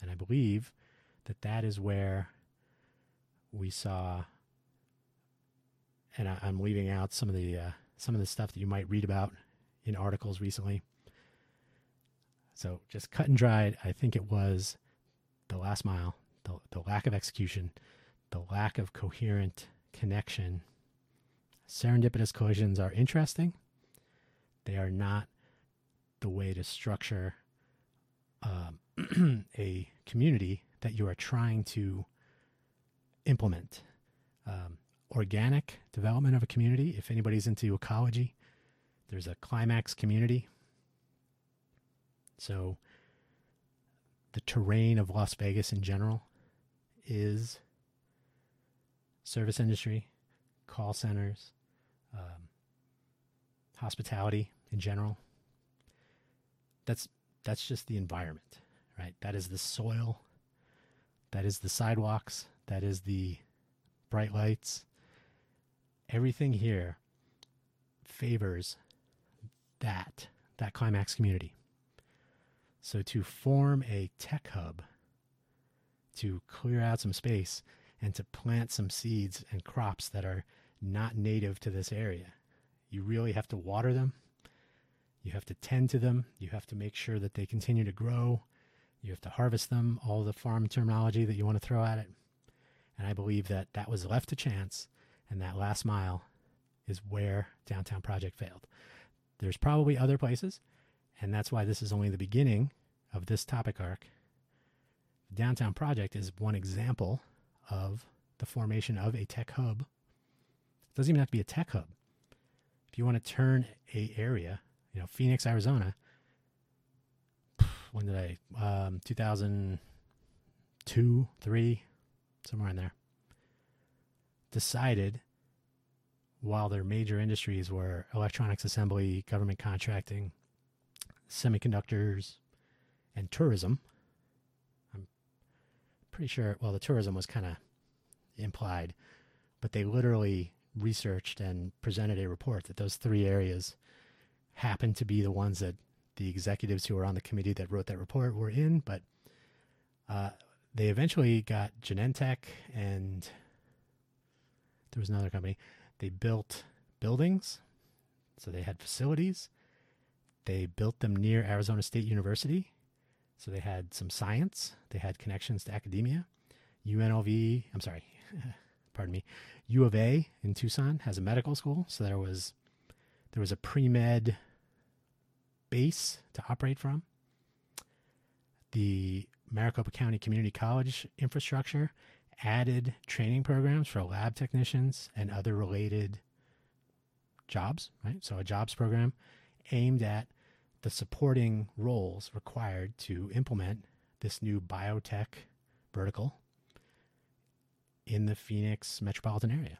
And I believe that that is where we saw, and I, am leaving out some of the uh, some of the stuff that you might read about in articles recently. So just cut and dried, I think it was the last mile, the, the lack of execution, the lack of coherent connection. Serendipitous collisions are interesting. They are not the way to structure um, a community that you are trying to implement. Um, organic development of a community. If anybody's into ecology, there's a climax community. So, the terrain of Las Vegas in general is service industry, call centers, um, hospitality in general that's that's just the environment, right? That is the soil, that is the sidewalks, that is the bright lights. Everything here favors that that climax community. So to form a tech hub, to clear out some space and to plant some seeds and crops that are not native to this area, you really have to water them you have to tend to them. You have to make sure that they continue to grow. You have to harvest them, all the farm terminology that you want to throw at it. And I believe that that was left to chance, and that last mile is where Downtown Project failed. There's probably other places, and that's why this is only the beginning of this topic arc. The Downtown Project is one example of the formation of a tech hub. It doesn't even have to be a tech hub. If you want to turn a area you know, Phoenix, Arizona. When did I? Um, 2002, three, somewhere in there. Decided while their major industries were electronics assembly, government contracting, semiconductors, and tourism. Pretty sure, well, the tourism was kind of implied, but they literally researched and presented a report that those three areas happened to be the ones that the executives who were on the committee that wrote that report were in, but uh, they eventually got Genentech and there was another company. They built buildings, so they had facilities. They built them near Arizona State University, so they had some science. They had connections to academia. UNLV, I'm sorry, pardon me, U of A in Tucson has a medical school, so there was there was a pre med base to operate from. The Maricopa County Community College infrastructure added training programs for lab technicians and other related jobs, right? So a jobs program aimed at the supporting roles required to implement this new biotech vertical in the Phoenix metropolitan area.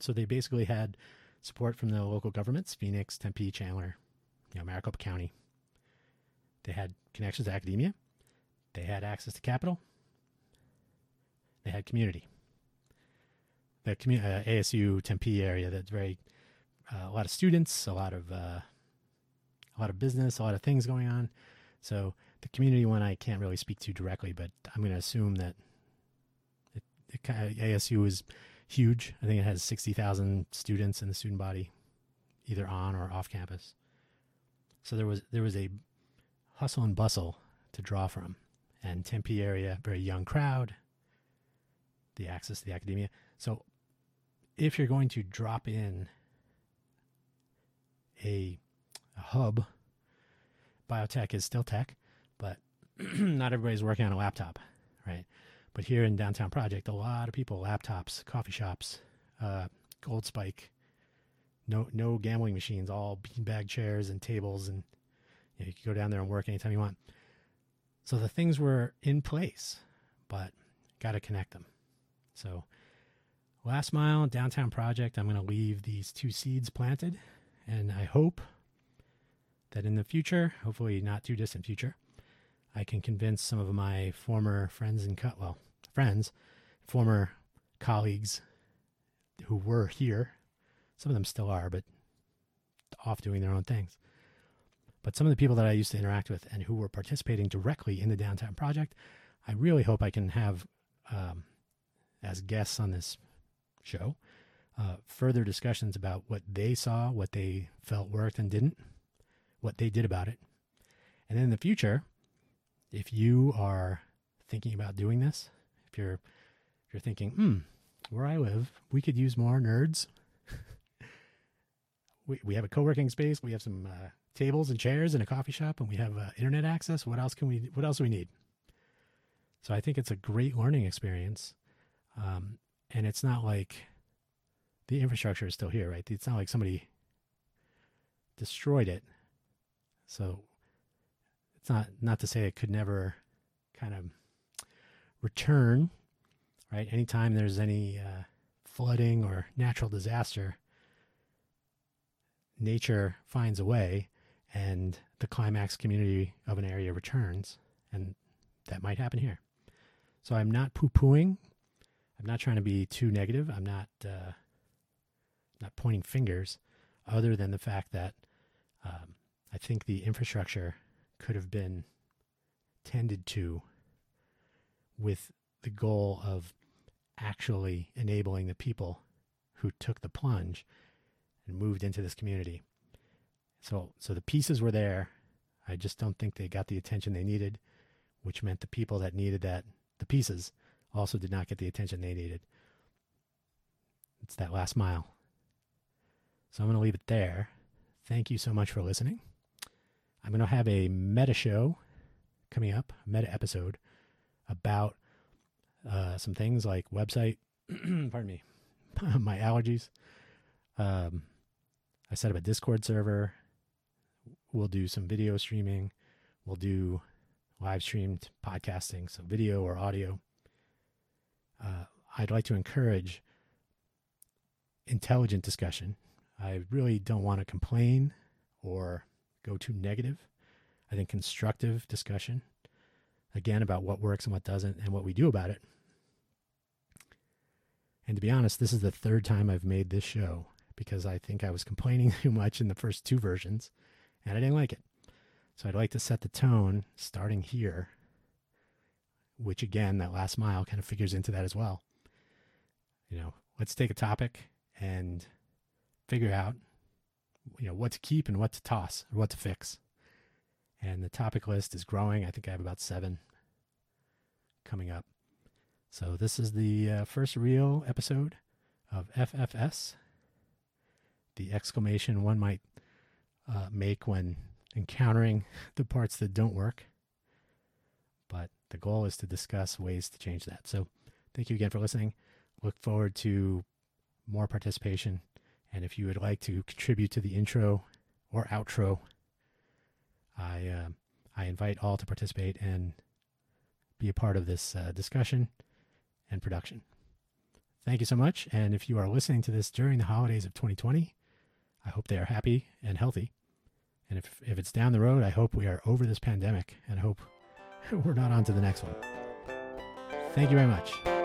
So they basically had support from the local governments, Phoenix, Tempe, Chandler, you know, Maricopa County. They had connections to academia. They had access to capital. They had community. The commu- uh, ASU Tempe area that's very uh, a lot of students, a lot of uh, a lot of business, a lot of things going on. So the community one I can't really speak to directly, but I'm going to assume that it, it ASU is huge. I think it has sixty thousand students in the student body, either on or off campus. So there was there was a hustle and bustle to draw from, and Tempe area, very young crowd, the access to the academia. So if you're going to drop in a, a hub, biotech is still tech, but not everybody's working on a laptop, right? But here in downtown project, a lot of people, laptops, coffee shops, uh, Gold Spike, no no gambling machines, all beanbag chairs and tables, and you, know, you can go down there and work anytime you want. So the things were in place, but got to connect them. So last mile downtown project, I'm going to leave these two seeds planted, and I hope that in the future, hopefully not too distant future, I can convince some of my former friends and cut well friends, former colleagues who were here. Some of them still are, but off doing their own things. But some of the people that I used to interact with and who were participating directly in the downtown project, I really hope I can have um, as guests on this show uh, further discussions about what they saw, what they felt worked and didn't, what they did about it. And then in the future, if you are thinking about doing this, if you're if you're thinking, hmm, where I live, we could use more nerds. we we have a co-working space, we have some uh, tables and chairs and a coffee shop, and we have uh, internet access. What else can we? What else do we need? So I think it's a great learning experience, um, and it's not like the infrastructure is still here, right? It's not like somebody destroyed it. So it's not not to say it could never kind of return, right? Anytime there's any uh, flooding or natural disaster, nature finds a way and the climax community of an area returns. And that might happen here. So I'm not poo pooing. I'm not trying to be too negative. I'm not, uh, not pointing fingers, other than the fact that um, I think the infrastructure could have been tended to with the goal of actually enabling the people who took the plunge and moved into this community. So, so the pieces were there. I just don't think they got the attention they needed, which meant the people that needed that, the pieces, also did not get the attention they needed. It's that last mile. So I'm going to leave it there. Thank you so much for listening. I'm going to have a meta show coming up, meta episode about uh, some things like website, pardon me, my allergies. Um, I set up a Discord server. We'll do some video streaming. We'll do live streamed podcasting, so video or audio. Uh, I'd like to encourage intelligent discussion. I really don't want to complain or go to negative. I think constructive discussion again about what works and what doesn't and what we do about it. And to be honest, this is the third time I've made this show because I think I was complaining too much in the first two versions and I didn't like it. So I'd like to set the tone starting here, which again, that last mile kind of figures into that as well. You know, let's take a topic and figure out, you know, what to keep and what to toss or what to fix and the topic list is growing. I think I have about seven coming up. So this is the uh, first real episode of FFS. The exclamation one might uh, make when encountering the parts that don't work. But the goal is to discuss ways to change that. So thank you again for listening. Look forward to more participation. And if you would like to contribute to the intro or outro, I uh, I invite all to participate and be a part of this uh, discussion and production. Thank you so much. And if you are listening to this during the holidays of 2020, I hope they are happy and healthy. And if, if it's down the road, I hope we are over this pandemic and hope we're not on to the next one. Thank you very much.